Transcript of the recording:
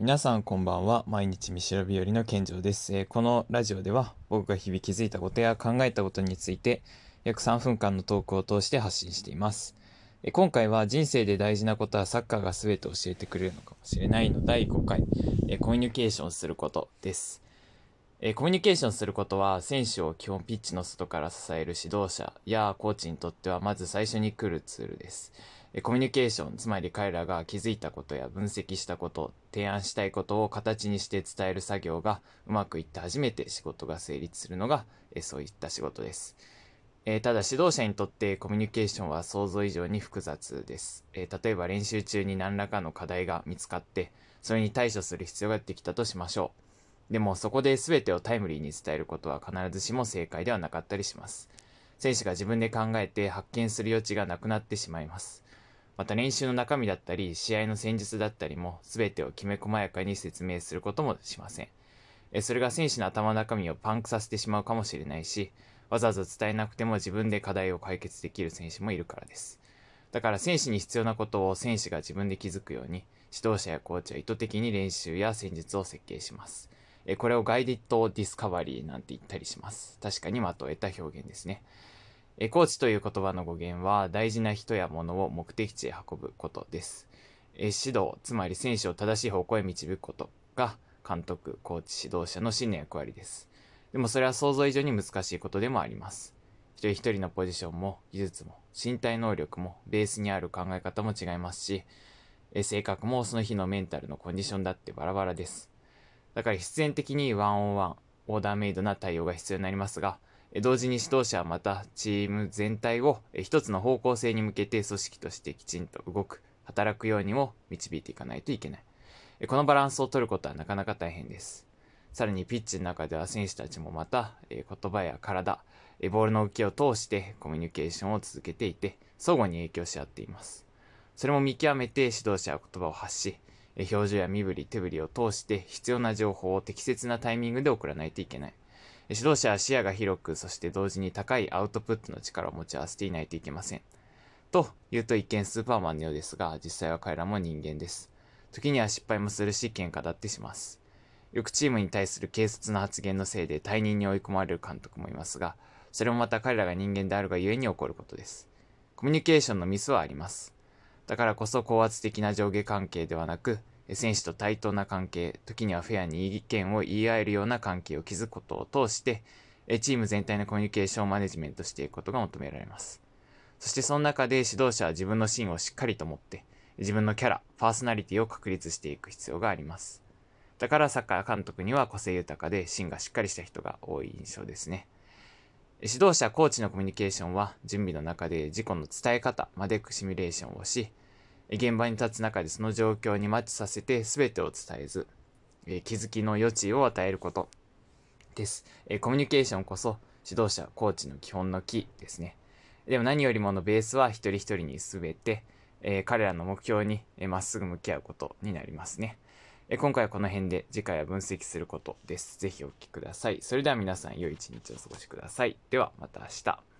皆さんこんばんは。毎日見調べよりの健城です、えー、このラジオでは僕が日々気づいたことや考えたことについて約3分間のトークを通して発信しています、えー、今回は人生で大事なことはサッカーが全て教えてくれるのかもしれないの第5回、えー、コミュニケーションすることです、えコミュニケーションすることは選手を基本ピッチの外から支える指導者やコーチにとってはまず最初に来るツールです。コミュニケーション、つまり彼らが気づいたことや分析したこと、提案したいことを形にして伝える作業がうまくいって初めて仕事が成立するのが、えそういった仕事です。えただ指導者にとってコミュニケーションは想像以上に複雑です、え例えば練習中に何らかの課題が見つかって、それに対処する必要が出てきたとしましょう。でもそこで全てをタイムリーに伝えることは必ずしも正解ではなかったりします。選手が自分で考えて発見する余地がなくなってしまいます。また練習の中身だったり、試合の戦術だったりも、全てをきめ細やかに説明することもしません。それが選手の頭の中身をパンクさせてしまうかもしれないし、わざわざ伝えなくても自分で課題を解決できる選手もいるからです。だから選手に必要なことを選手が自分で気づくように、指導者やコーチは意図的に練習や戦術を設計します。これをガイディットディスカバリーなんて言ったりします。確かに的を得た表現ですね。えコーチという言葉の語源は大事な人や物を目的地へ運ぶことです。え指導、つまり選手を正しい方向へ導くことが監督、コーチ、指導者の信念役割です。でもそれは想像以上に難しいことでもあります。一人一人のポジションも技術も身体能力もベースにある考え方も違いますし、え性格もその日のメンタルのコンディションだってバラバラです。だから必然的にワンオンワン、オーダーメイドな対応が必要になりますが、同時に指導者はまたチーム全体を一つの方向性に向けて組織としてきちんと動く、働くようにも導いていかないといけない。このバランスを取ることはなかなか大変です。さらにピッチの中では選手たちもまた言葉や体、ボールの動きを通してコミュニケーションを続けていて相互に影響し合っています。それも見極めて指導者は言葉を発し、表情や身振り手振りを通して必要な情報を適切なタイミングで送らないといけない。指導者は視野が広く、そして同時に高いアウトプットの力を持ち合わせていないといけません。と言うと一見スーパーマンのようですが、実際は彼らも人間です。時には失敗もするし、喧嘩だってします。よくチームに対する軽率な発言のせいで退任に追い込まれる監督もいますが、それもまた彼らが人間であるがゆえに起こることです。コミュニケーションのミスはあります。だからこそ高圧的な上下関係ではなく、選手と対等な関係、時にはフェアに意見を言い合えるような関係を築くことを通して、チーム全体のコミュニケーションをマネジメントしていくことが求められます。そしてその中で指導者は自分の芯をしっかりと持って、自分のキャラ、パーソナリティを確立していく必要があります。だからサッカー監督には個性豊かで芯がしっかりした人が多い印象ですね。指導者、コーチのコミュニケーションは準備の中で自己の伝え方までシミュレーションをし、現場に立つ中でその状況にマッチさせて全てを伝えず、え気づきの余地を与えることです、えコミュニケーションこそ指導者、コーチの基本の木ですね。でも何よりものベースは一人一人に全て、え彼らの目標にま、っすぐ向き合うことになりますね。え今回はこの辺で次回は分析することです。ぜひお聞きください。それでは皆さん良い一日をお過ごしください。ではまた明日。